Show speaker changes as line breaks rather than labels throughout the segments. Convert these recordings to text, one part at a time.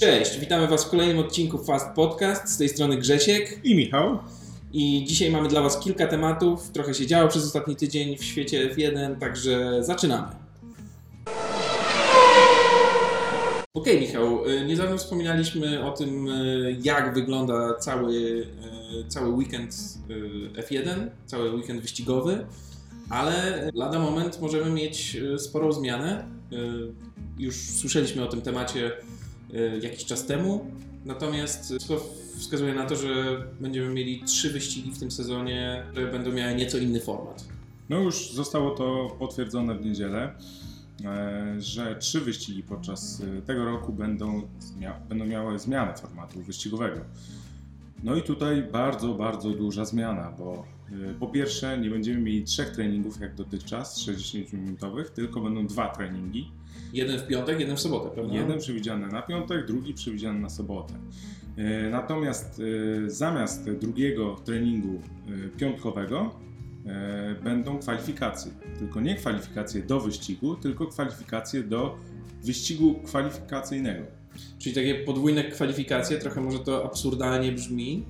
Cześć, witamy Was w kolejnym odcinku Fast Podcast. Z tej strony Grzesiek
I Michał.
i dzisiaj mamy dla Was kilka tematów. Trochę się działo przez ostatni tydzień w świecie F1, także zaczynamy. Okej, Michał, y, niedawno wspominaliśmy o tym, y, jak wygląda cały, y, cały weekend y, F1, cały weekend wyścigowy, ale lada moment możemy mieć sporą zmianę. Już słyszeliśmy o tym temacie jakiś czas temu, natomiast wszystko wskazuje na to, że będziemy mieli trzy wyścigi w tym sezonie, które będą miały nieco inny format.
No już zostało to potwierdzone w niedzielę, e, że trzy wyścigi podczas e, tego roku będą, będą miały zmianę formatu wyścigowego. No i tutaj bardzo, bardzo duża zmiana, bo e, po pierwsze nie będziemy mieli trzech treningów jak dotychczas, 60-minutowych, tylko będą dwa treningi.
Jeden w piątek, jeden w sobotę, prawda?
Jeden przewidziany na piątek, drugi przewidziany na sobotę. E, Natomiast e, zamiast drugiego treningu e, piątkowego będą kwalifikacje. Tylko nie kwalifikacje do wyścigu, tylko kwalifikacje do wyścigu kwalifikacyjnego.
Czyli takie podwójne kwalifikacje, trochę może to absurdalnie brzmi.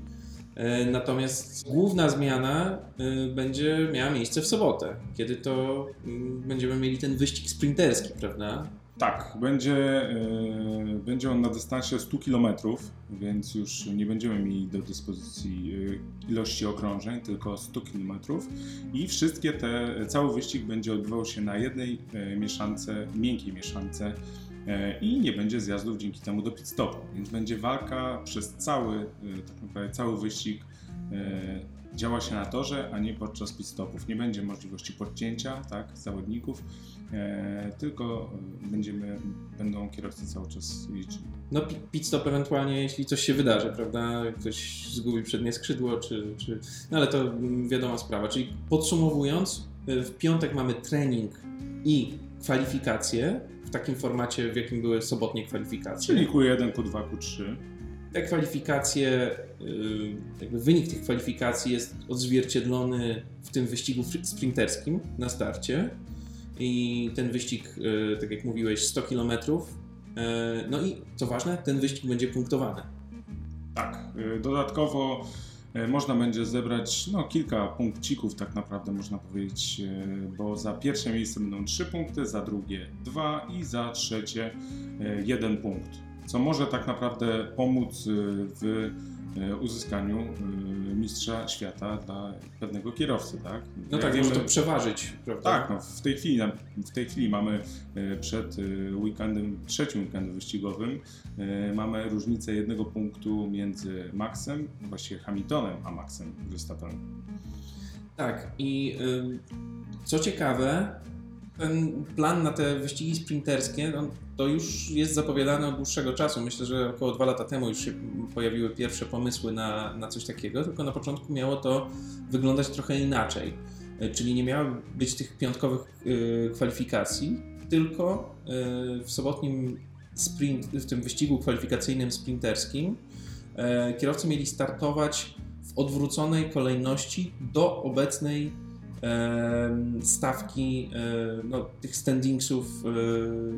E, Natomiast główna zmiana e, będzie miała miejsce w sobotę, kiedy to mm, będziemy mieli ten wyścig sprinterski, prawda?
Tak, będzie, e, będzie on na dystansie 100 km, więc już nie będziemy mieli do dyspozycji ilości okrążeń, tylko 100 km. I wszystkie te, cały wyścig będzie odbywał się na jednej mieszance, miękkiej mieszance i nie będzie zjazdów dzięki temu do pit stopu. Więc będzie walka przez cały, e, tak naprawdę cały wyścig e, działa się na torze, a nie podczas pit stopów. Nie będzie możliwości podcięcia tak, zawodników, e, tylko e, będziemy, będą kierowcy cały czas jeździli.
No pi- pit stop ewentualnie, jeśli coś się wydarzy, prawda? Ktoś zgubi przednie skrzydło, czy, czy... No ale to wiadoma sprawa. Czyli podsumowując, w piątek mamy trening i kwalifikacje w takim formacie, w jakim były sobotnie kwalifikacje.
Czyli Q1, Q2, Q3.
Te kwalifikacje, y, jakby wynik tych kwalifikacji jest odzwierciedlony w tym wyścigu sprinterskim na starcie. I ten wyścig, y, tak jak mówiłeś, 100 km. No i co ważne, ten wyścig będzie punktowany.
Tak, y, dodatkowo y, można będzie zebrać no, kilka punkcików, tak naprawdę można powiedzieć, y, bo za pierwsze miejsce będą 3 punkty, za drugie 2 i za trzecie 1 punkt. Co może tak naprawdę pomóc w uzyskaniu y, mistrza świata dla pewnego kierowcy, tak?
No tak,
wiemy-
może to przeważyć, prawda?
Tak, no w tej chwili, w tej chwili mamy e, przed e, weekendem, trzecim weekendem wyścigowym, e, mamy różnicę jednego punktu między Maxem, właściwie Hamiltonem, a Maxem Verstappenem.
Tak, i co ciekawe, ten plan na te wyścigi sprinterskie, no, to już jest zapowiadane od dłuższego czasu. Myślę, że około dwa lata temu już się pojawiły pierwsze pomysły na, na coś takiego, tylko na początku miało to wyglądać trochę inaczej. Y, Czyli nie miało być tych piątkowych y, kwalifikacji, tylko y, w sobotnim sprint, w tym wyścigu kwalifikacyjnym sprinterskim e, kierowcy mieli startować w odwróconej kolejności do obecnej stawki no, tych standingsów, e,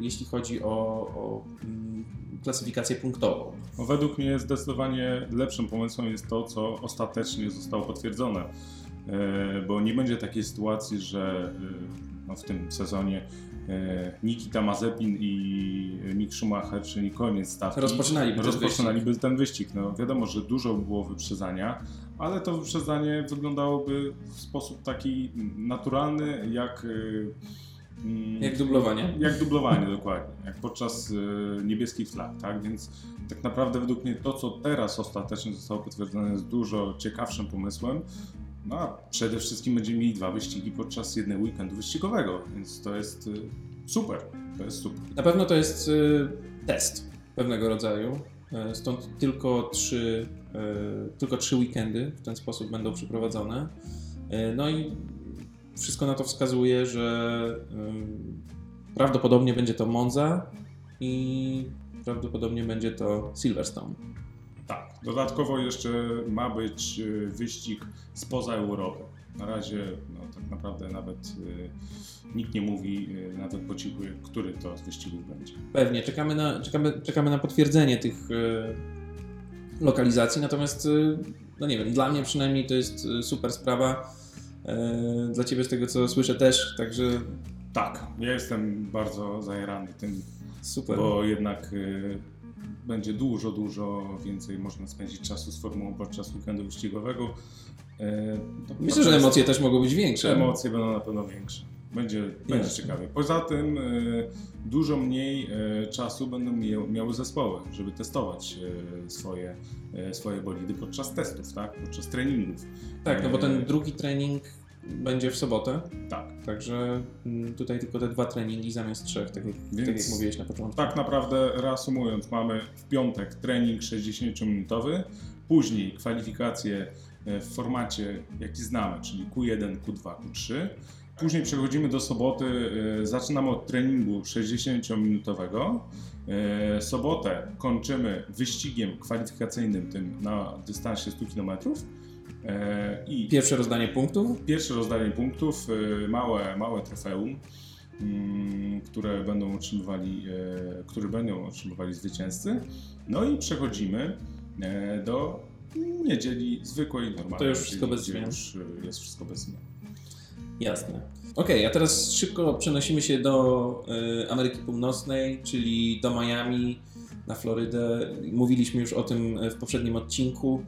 jeśli chodzi o, o mm, klasyfikację punktową.
No, według mnie zdecydowanie lepszym pomysłem jest to, co ostatecznie zostało potwierdzone, e, bo nie będzie takiej sytuacji, że e, w tym sezonie e, Nikita Mazepin i Mick Schumacher, czyli koniec stawki,
Rozpoczynaliby ten
rozpoczynaliby ten wyścig. No, wiadomo, że dużo było wyprzedzania, ale to wyprzedzanie wyglądałoby w sposób taki naturalny, jak... e, mm,
Jak dublowanie.
jak dublowanie, dokładnie. Jak podczas niebieskich flag, tak? Więc tak naprawdę według mnie to, co teraz ostatecznie zostało potwierdzone, jest dużo ciekawszym pomysłem. No a przede wszystkim będziemy mieli dwa wyścigi podczas jednego weekendu wyścigowego, więc to jest y, super. To jest super.
Na pewno to jest y, test pewnego rodzaju, e, stąd tylko trzy, tylko trzy weekendy w ten sposób będą przeprowadzone. No i wszystko na to wskazuje, że y, prawdopodobnie będzie to Monza i prawdopodobnie będzie to Silverstone.
Dodatkowo jeszcze ma być y, wyścig spoza Europy. Na razie no, tak naprawdę nawet y, nikt nie mówi y, nawet po cichu, który to z wyścigów będzie.
Pewnie, czekamy na, czekamy, czekamy na potwierdzenie tych e, lokalizacji, natomiast e, no nie wiem, dla mnie przynajmniej to jest e, super sprawa. E, dla Ciebie z tego co słyszę też, także
Tak, ja jestem bardzo zajarany tym,
super.
bo jednak y, będzie dużo, dużo więcej można spędzić czasu z formułą podczas weekendu wyścigowego. E,
Myślę, że emocje też mogą być większe.
Emocje będą na pewno większe. Będzie, będzie ciekawie. Poza tym y, dużo mniej y, czasu będą miały zespoły, żeby testować swoje, swoje bolidy podczas testów, tak? podczas treningów.
Tak, no bo
E,
ten drugi trening będzie w sobotę,
Tak.
także mm, tutaj tylko te dwa treningi zamiast trzech, tak jak,
Więc-
tak jak mówiłeś na początku.
Tak naprawdę reasumując, mamy w piątek trening 60-minutowy, później kwalifikacje e, w formacie jaki znamy, czyli Q1, Q2, Q3. Później przechodzimy do soboty, e, zaczynamy od treningu 60-minutowego. E, Sobotę kończymy wyścigiem kwalifikacyjnym tym na dystansie 100 km. E, I
Pierwsze rozdanie punktów,
Pierwsze rozdanie punktów, y, małe, małe trofeum, mm, które będą otrzymywali, e, które będą otrzymywali zwycięzcy. No i przechodzimy e, do niedzieli zwykłej, normalnej.
To już wszystko bez zmian.
Już jest wszystko bez zmian.
Jasne. Okej, a teraz szybko przenosimy się do Ameryki Północnej, czyli do Miami, na Florydę. Mówiliśmy już o tym w poprzednim odcinku.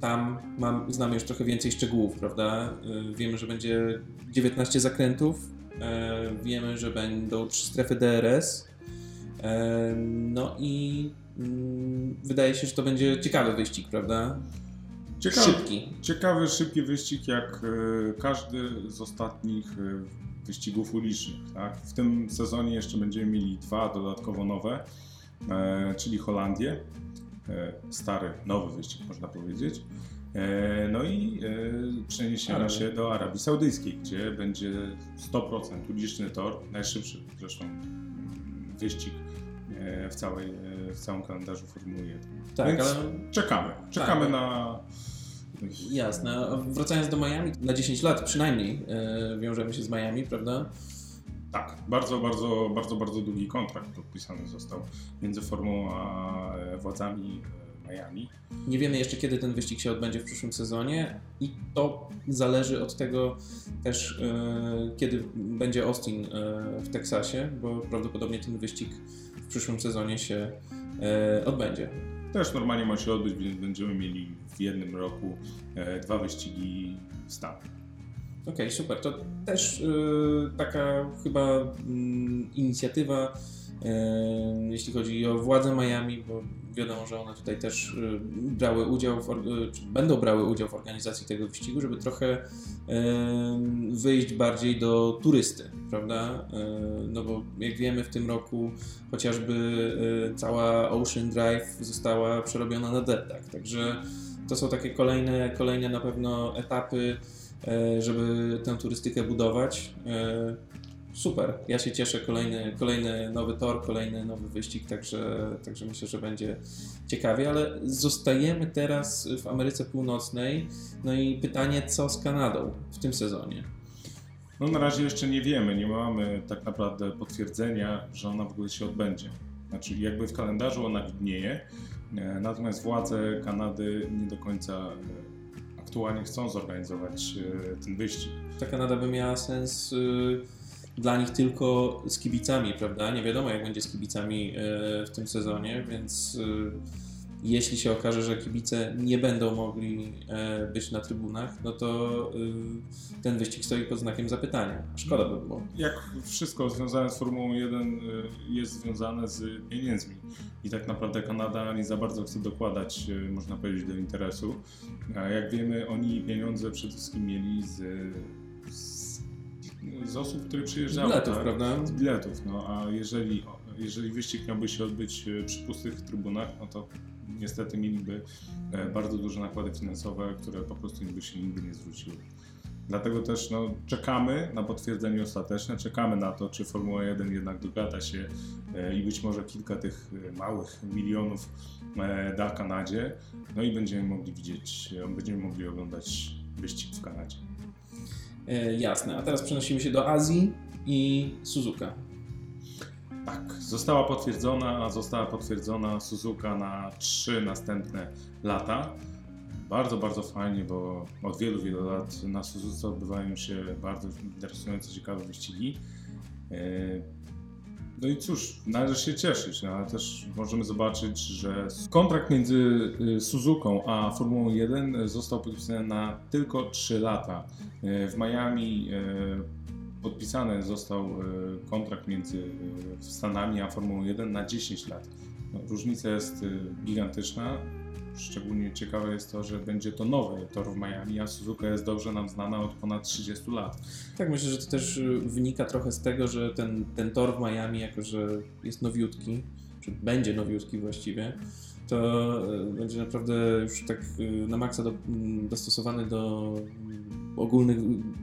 Tam mam, znamy już trochę więcej szczegółów, prawda? Y, wiemy, że będzie 19 zakrętów, y, wiemy, że będą trzy strefy DRS. Y, no i mm, wydaje się, że to będzie ciekawy wyścig, prawda?
Ciekawy,
Szybki.
ciekawy, szybki wyścig, jak każdy z ostatnich wyścigów ulicznych. Tak? W tym sezonie jeszcze będziemy mieli dwa dodatkowo nowe, czyli Holandię, stary, nowy wyścig można powiedzieć. E, No i e, przeniesiemy
Arabii.
się do Arabii Saudyjskiej, gdzie będzie 100% uliczny tor, najszybszy zresztą mm, wyścig e, w, całej, e, w całym kalendarzu Formuły 1.
Tak,
Więc
ale
czekamy, czekamy
Tak.
na
Jasne. Wracając do Miami, na 10 lat przynajmniej e, wiążemy się z Miami, prawda?
Tak, bardzo, bardzo, bardzo, bardzo długi kontrakt podpisany został między Formułą a e, władzami e, Miami.
Nie wiemy jeszcze, kiedy ten wyścig się odbędzie w przyszłym sezonie i to zależy od tego też, e, kiedy będzie Austin w Teksasie, bo prawdopodobnie ten wyścig w przyszłym sezonie się odbędzie.
Też normalnie ma się odbyć, więc będziemy mieli w jednym roku dwa wyścigi w Stanach.
Okej, super. To też y, taka chyba mm, inicjatywa, y, jeśli chodzi o władze Miami, bo wiadomo, że one tutaj też y, brały udział, w, będą brały udział w organizacji tego wyścigu, żeby trochę wyjść bardziej do turysty, prawda? No bo jak wiemy, w tym roku chociażby cała Ocean Drive została przerobiona na dead tak, także to są takie kolejne, kolejne na pewno etapy, żeby tę turystykę budować. E, Super, ja się cieszę. Kolejny, kolejny nowy tor, kolejny nowy wyścig, także, także myślę, że będzie ciekawie, ale zostajemy teraz w Ameryce Północnej. No i pytanie, co z Kanadą w tym sezonie?
No na razie jeszcze nie wiemy, nie mamy tak naprawdę potwierdzenia, że ona w ogóle się odbędzie. Znaczy jakby w kalendarzu ona widnieje, e, natomiast władze Kanady nie do końca e, aktualnie chcą zorganizować e, ten wyścig.
Ta Kanada by miała sens y, dla nich tylko z kibicami, prawda? Nie wiadomo, jak będzie z kibicami y, w tym sezonie, więc jeśli się okaże, że kibice nie będą mogli y, być na trybunach, no to y, ten wyścig stoi pod znakiem zapytania. Szkoda by było.
Jak wszystko związane z Formułą 1 y, jest związane z pieniędzmi i tak naprawdę Kanada nie za bardzo chce dokładać, y, można powiedzieć, do interesu. A jak wiemy, oni pieniądze przede wszystkim mieli z, z, z osób, które przyjeżdżały.
Biletów,
tak?
prawda?
Z biletów, no a jeżeli, jeżeli wyścig miałby się odbyć przy pustych trybunach, no to niestety mieliby e, bardzo duże nakłady finansowe, które po prostu by się nigdy nie zwróciły. Dlatego też no, czekamy na potwierdzenie ostateczne, czekamy na to, czy Formuła 1 jednak dogada się e, i być może kilka tych e, małych milionów da Kanadzie, no i będziemy mogli widzieć, będziemy mogli oglądać wyścig w Kanadzie.
E, jasne, a teraz przenosimy się do Azji i Suzuka.
Tak, została potwierdzona, została potwierdzona Suzuka na trzy następne lata. Bardzo, bardzo fajnie, bo od wielu, wielu lat na Suzuce odbywają się bardzo interesujące, ciekawe wyścigi. E, no i cóż, należy się cieszyć, no, ale też możemy zobaczyć, że kontrakt między y, Suzuką a Formułą 1 został podpisany na tylko 3 lata. E, w Miami e, podpisany został kontrakt między Stanami a Formułą 1 na 10 lat. No, różnica jest gigantyczna. Szczególnie ciekawe jest to, że będzie to nowy tor w Miami, a Suzuka jest dobrze nam znana od ponad 30 lat.
Tak, myślę, że to też wynika trochę z tego, że ten, ten tor w Miami, jako że jest nowiutki, czy będzie nowiutki właściwie, to będzie naprawdę już tak na maksa do, dostosowany do ogólnych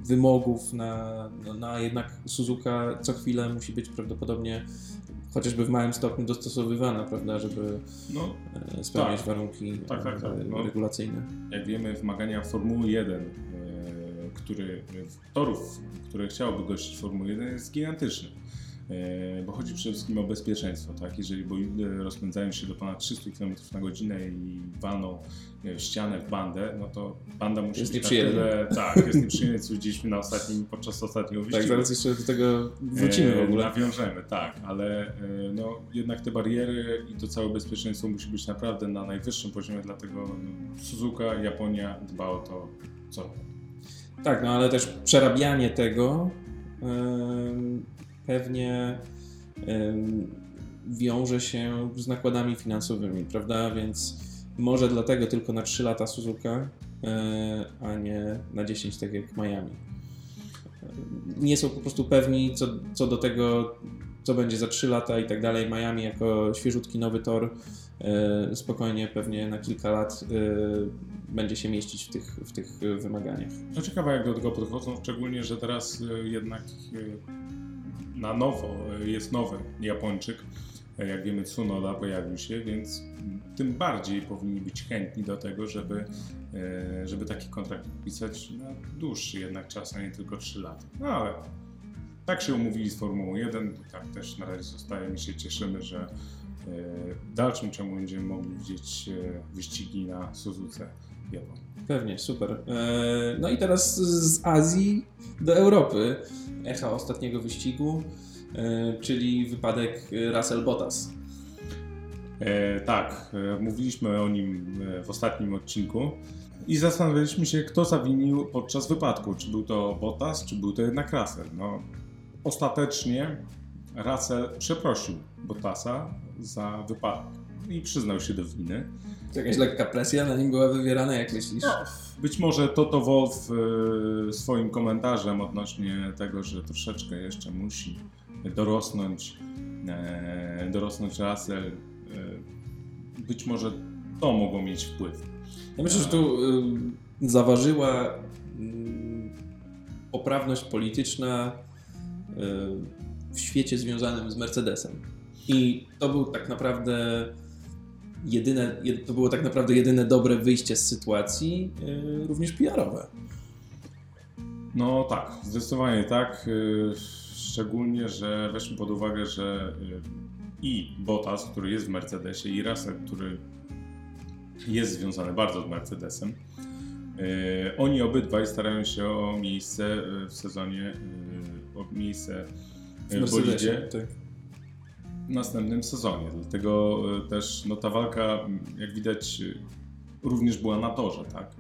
wymogów na, no, na jednak Suzuka co chwilę musi być prawdopodobnie chociażby w małym stopniu dostosowywana, prawda, żeby no, e, spełniać tak. warunki
tak, tak, tak.
No, regulacyjne.
Jak wiemy, wymagania Formuły 1, e, który, torów, które chciałoby gościć Formuły 1 jest gigantyczny. E, bo chodzi przede wszystkim o bezpieczeństwo. Tak? Jeżeli bolidy rozpędzają się do ponad 300 km na godzinę i walną w ścianę w bandę, no to banda musi
jest
być
nieprzyjemne.
na tyle, tak, jest nieprzyjemne, co widzieliśmy na ostatnim, podczas ostatniego tak, wyścigu.
Tak, zaraz jeszcze do tego wrócimy w ogóle.
Nawiążemy, tak, ale e, no, jednak te bariery i to całe bezpieczeństwo musi być naprawdę na najwyższym poziomie, dlatego no, Suzuka, Japonia dba o to, co.
Tak, no ale też przerabianie tego pewnie wiąże się z nakładami finansowymi, prawda? Więc może dlatego tylko na 3 lata Suzuka, e, a nie na 10, tak jak Miami. Nie są po prostu pewni co, co do tego, co będzie za 3 lata i tak dalej. Miami jako świeżutki nowy tor e, spokojnie pewnie na kilka lat e, będzie się mieścić w tych, w tych wymaganiach.
No ciekawe jak do tego podchodzą, szczególnie, że teraz jednak na nowo jest nowy Japończyk, jak wiemy Tsunoda pojawił się, więc tym bardziej powinni być chętni do tego, żeby, e, żeby taki kontrakt podpisać na dłuższy jednak czas, a nie tylko 3 lata. No ale tak się umówili z Formułą 1, tak też na razie zostaje. My się cieszymy, że e, w dalszym ciągu będziemy mogli widzieć e, wyścigi na Suzuce
Pewnie, super. No i teraz z Azji do Europy. Echa ostatniego wyścigu. E, czyli wypadek Russell Bottas.
E, tak, e, mówiliśmy o nim e, w ostatnim odcinku i zastanawialiśmy się, kto zawinił podczas wypadku. Czy był to Bottas, czy był to jednak Russell. No, ostatecznie Russell przeprosił Bottasa za wypadek i przyznał się do winy.
Czy jakaś lekka presja na nim była wywierana, jak myślisz? No,
być może Toto Wolf swoim komentarzem odnośnie tego, że troszeczkę jeszcze musi dorosnąć, e, dorosnąć Russell, e, być może to mogło mieć wpływ.
Ja myślę, że tu y, zaważyła y, poprawność polityczna y, w świecie związanym z Mercedesem. I to był tak naprawdę jedyne, to było tak naprawdę jedyne dobre wyjście z sytuacji, również PR-owe.
No tak, zdecydowanie tak. Szczególnie, że weźmy pod uwagę, że y, i Bottas, który jest w Mercedesie, i Russell, który jest związany bardzo z Mercedesem, oni obydwaj starają się o miejsce w sezonie, o miejsce w bolidzie tak. Następnym sezonie. Dlatego też no, ta walka, jak widać, również była na torze, tak?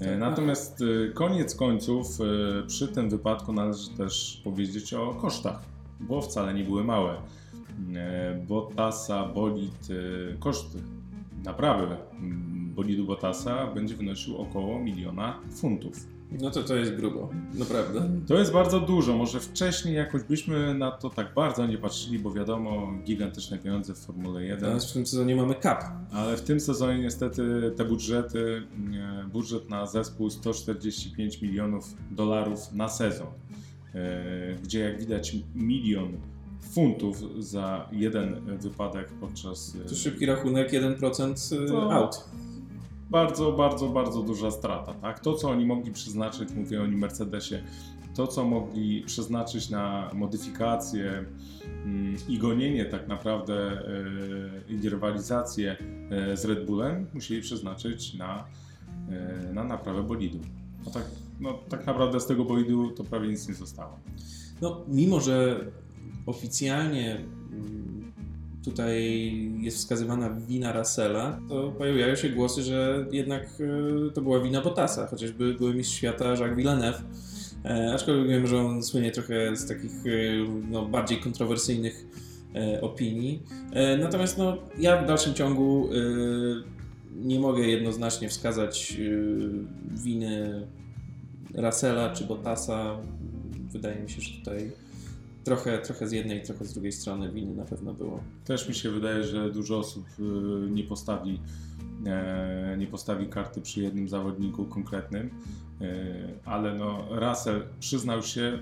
E, natomiast e, koniec końców e, przy tym wypadku należy też powiedzieć o kosztach, bo wcale nie były małe. Botasa, bolid, koszt naprawy bolidu Botasa będzie wynosił około miliona funtów.
No to to jest grubo, naprawdę.
To jest bardzo dużo. Może wcześniej jakoś byśmy na to tak bardzo nie patrzyli, bo wiadomo, gigantyczne pieniądze w Formule 1.
Teraz w tym sezonie mamy cap.
Ale w tym sezonie niestety te budżety, budżet na zespół 145 milionów dolarów na sezon, e, gdzie jak widać milion funtów za jeden wypadek podczas...
To szybki rachunek, 1% to... out.
Bardzo, bardzo, bardzo duża strata. Tak? To, co oni mogli przeznaczyć, mówię o Mercedesie, to, co mogli przeznaczyć na modyfikację mm, i gonienie tak naprawdę e, i rywalizację e, z Red Bullem, musieli przeznaczyć na, e, na naprawę bolidu. No tak, no, tak naprawdę z tego bolidu to prawie nic nie zostało.
No, mimo że oficjalnie mm, tutaj jest wskazywana wina Russella, to pojawiają się głosy, że jednak e, to była wina Bottasa, chociażby były mistrz świata Jacques Villeneuve. E, aczkolwiek wiem, że on słynie trochę z takich e, no, bardziej kontrowersyjnych opinii. Natomiast no, ja w dalszym ciągu nie mogę jednoznacznie wskazać winy Russella czy Bottasa. Wydaje mi się, że tutaj trochę, trochę z jednej, trochę z drugiej strony winy na pewno było.
Też mi się wydaje, że dużo osób y, nie postawi, e, nie postawi karty przy jednym zawodniku konkretnym, e, ale no Russell przyznał się,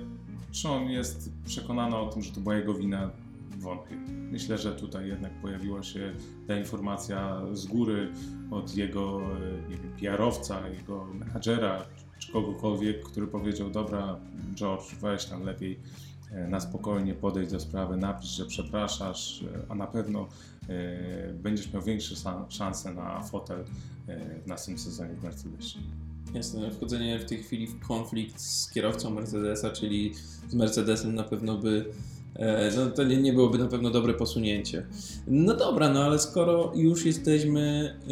czy on jest przekonany o tym, że to była jego wina, wątpię. Myślę, że tutaj jednak pojawiła się ta informacja z góry od jego e, nie jego menadżera, czy kogokolwiek, który powiedział, dobra George, weź tam lepiej na spokojnie podejść do sprawy, napisz, że przepraszasz, e, a na pewno e, będziesz miał większe szanse na fotel e, w następnym sezonie w Mercedesie.
Jasne, wchodzenie w tej chwili w konflikt z kierowcą Mercedesa, czyli z Mercedesem na pewno by. e, No, to nie, nie byłoby na pewno dobre posunięcie. No dobra, no ale skoro już jesteśmy e,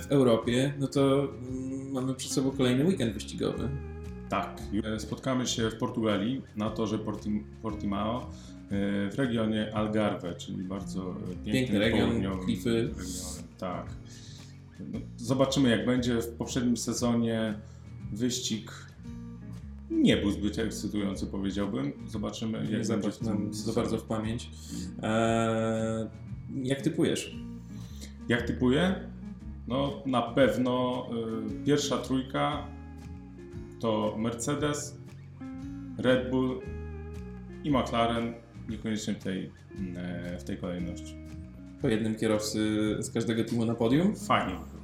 w Europie, no to mm, mamy przed sobą kolejny weekend wyścigowy.
Tak, e, spotkamy się w Portugalii na torze Portim- Portimao e, w regionie Algarve, czyli bardzo e, piękny,
Piękny region, klify.
regionie. Tak. No, zobaczymy jak będzie. W poprzednim sezonie wyścig nie był zbyt ekscytujący, powiedziałbym. Zobaczymy jak
Nie
będzie
nam za bardzo w pamięć. E, jak typujesz?
Jak typuję? No na pewno y, pierwsza trójka to Mercedes, Red Bull i McLaren, niekoniecznie w tej, mm, e, w tej kolejności.
Po jednym kierowcy z każdego teamu na podium?
Fajnie by było.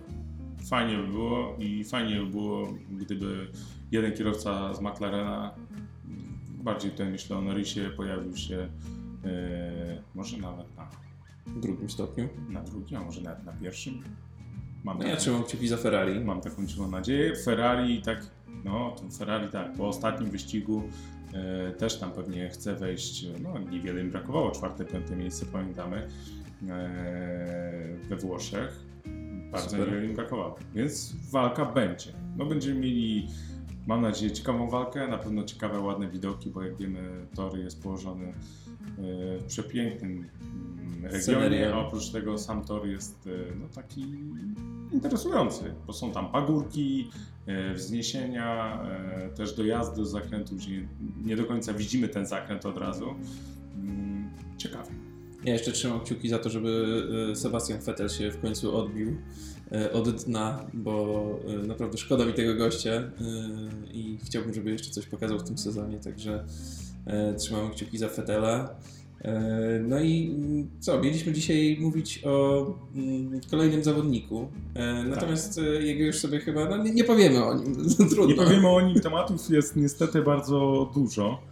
Fajnie by było i fajnie by było, gdyby jeden kierowca z McLarena, bardziej tutaj myślę o Norrisie, pojawił się e, może nawet na,
drugim stopniu.
na drugim, a może nawet na pierwszym. Mam
No ja trzymam kciuki za Ferrari.
Mam taką cichą nadzieję. Ferrari tak, no Ferrari tak, po ostatnim wyścigu e, też tam pewnie chce wejść, no niewiele im brakowało, czwarte, piąte miejsce pamiętamy e, we Włoszech. Bardzo
Super.
niewiele im brakowało, więc walka będzie. No będziemy mieli, mam nadzieję, ciekawą walkę, na pewno ciekawe, ładne widoki, bo jak wiemy, tor jest położony e, w przepięknym regionie, a oprócz tego sam tor jest e, no, taki interesujący, bo są tam pagórki, e, wzniesienia, e, też dojazdy do zakrętu, gdzie nie, do końca widzimy ten zakręt od razu. Mm, Ciekawie.
Ja jeszcze trzymam kciuki za to, żeby Sebastian Vettel się w końcu odbił od dna, bo naprawdę szkoda mi tego gościa i chciałbym, żeby jeszcze coś pokazał w tym sezonie, także trzymamy kciuki za Vettela. E, No i mm, co, mieliśmy dzisiaj mówić o mm, kolejnym zawodniku, e, natomiast e, jego już sobie chyba, no nie, nie powiemy o nim, trudno.
Nie powiemy o nim, tematów jest niestety bardzo dużo.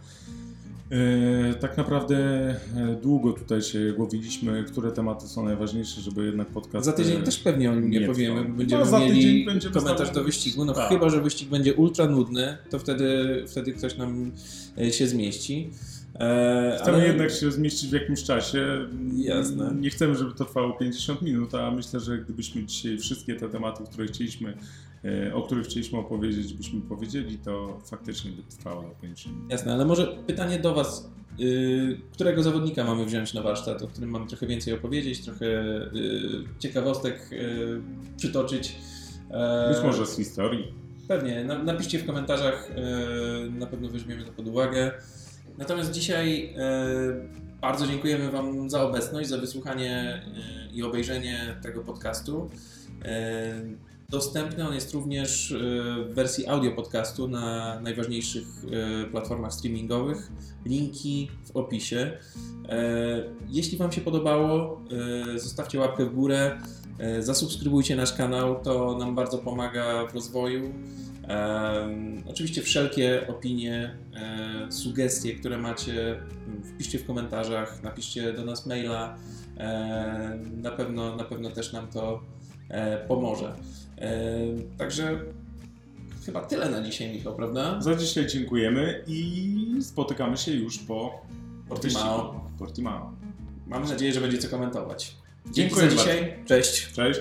Tak naprawdę długo tutaj się głowiliśmy, które tematy są najważniejsze, żeby jednak podcast...
Za tydzień też pewnie o nim nie,
nie
powiemy.
trwał.
Będziemy
No,
mieli
będziemy
komentarz do wyścigu. No
Tak.
chyba, że wyścig będzie ultra nudny, to wtedy, wtedy ktoś nam się zmieści. E,
Chcemy
ale
jednak się zmieścić w jakimś czasie.
Jasne.
Nie chcemy, żeby to trwało 50 minut, a myślę, że gdybyśmy dzisiaj wszystkie te tematy, które chcieliśmy, e, o których chcieliśmy opowiedzieć, byśmy powiedzieli, to faktycznie by trwało do 50 minut.
Jasne, ale może pytanie do Was. y, którego zawodnika mamy wziąć na warsztat, o którym mam trochę więcej opowiedzieć, trochę y, ciekawostek y, przytoczyć? E,
Być może z historii.
Pewnie, na, napiszcie w komentarzach, na pewno weźmiemy to pod uwagę. Natomiast dzisiaj e, bardzo dziękujemy Wam za obecność, za wysłuchanie e, i obejrzenie tego podcastu. E, dostępny. On jest również w wersji audio podcastu na najważniejszych platformach streamingowych. Linki w opisie. Jeśli Wam się podobało, zostawcie łapkę w górę, zasubskrybujcie nasz kanał, to nam bardzo pomaga w rozwoju. Oczywiście wszelkie opinie, e, sugestie, które macie, wpiszcie w komentarzach, napiszcie do nas maila. E, na, pewno, na pewno też nam to e, pomoże. Także chyba tyle na dzisiaj, Michał, prawda?
Za dzisiaj dziękujemy i spotykamy się już po
Portimao.
Portimao.
Mam nadzieję, że będzie co komentować. Dzięki
Dziękuję
za dzisiaj. Cześć.
Cześć.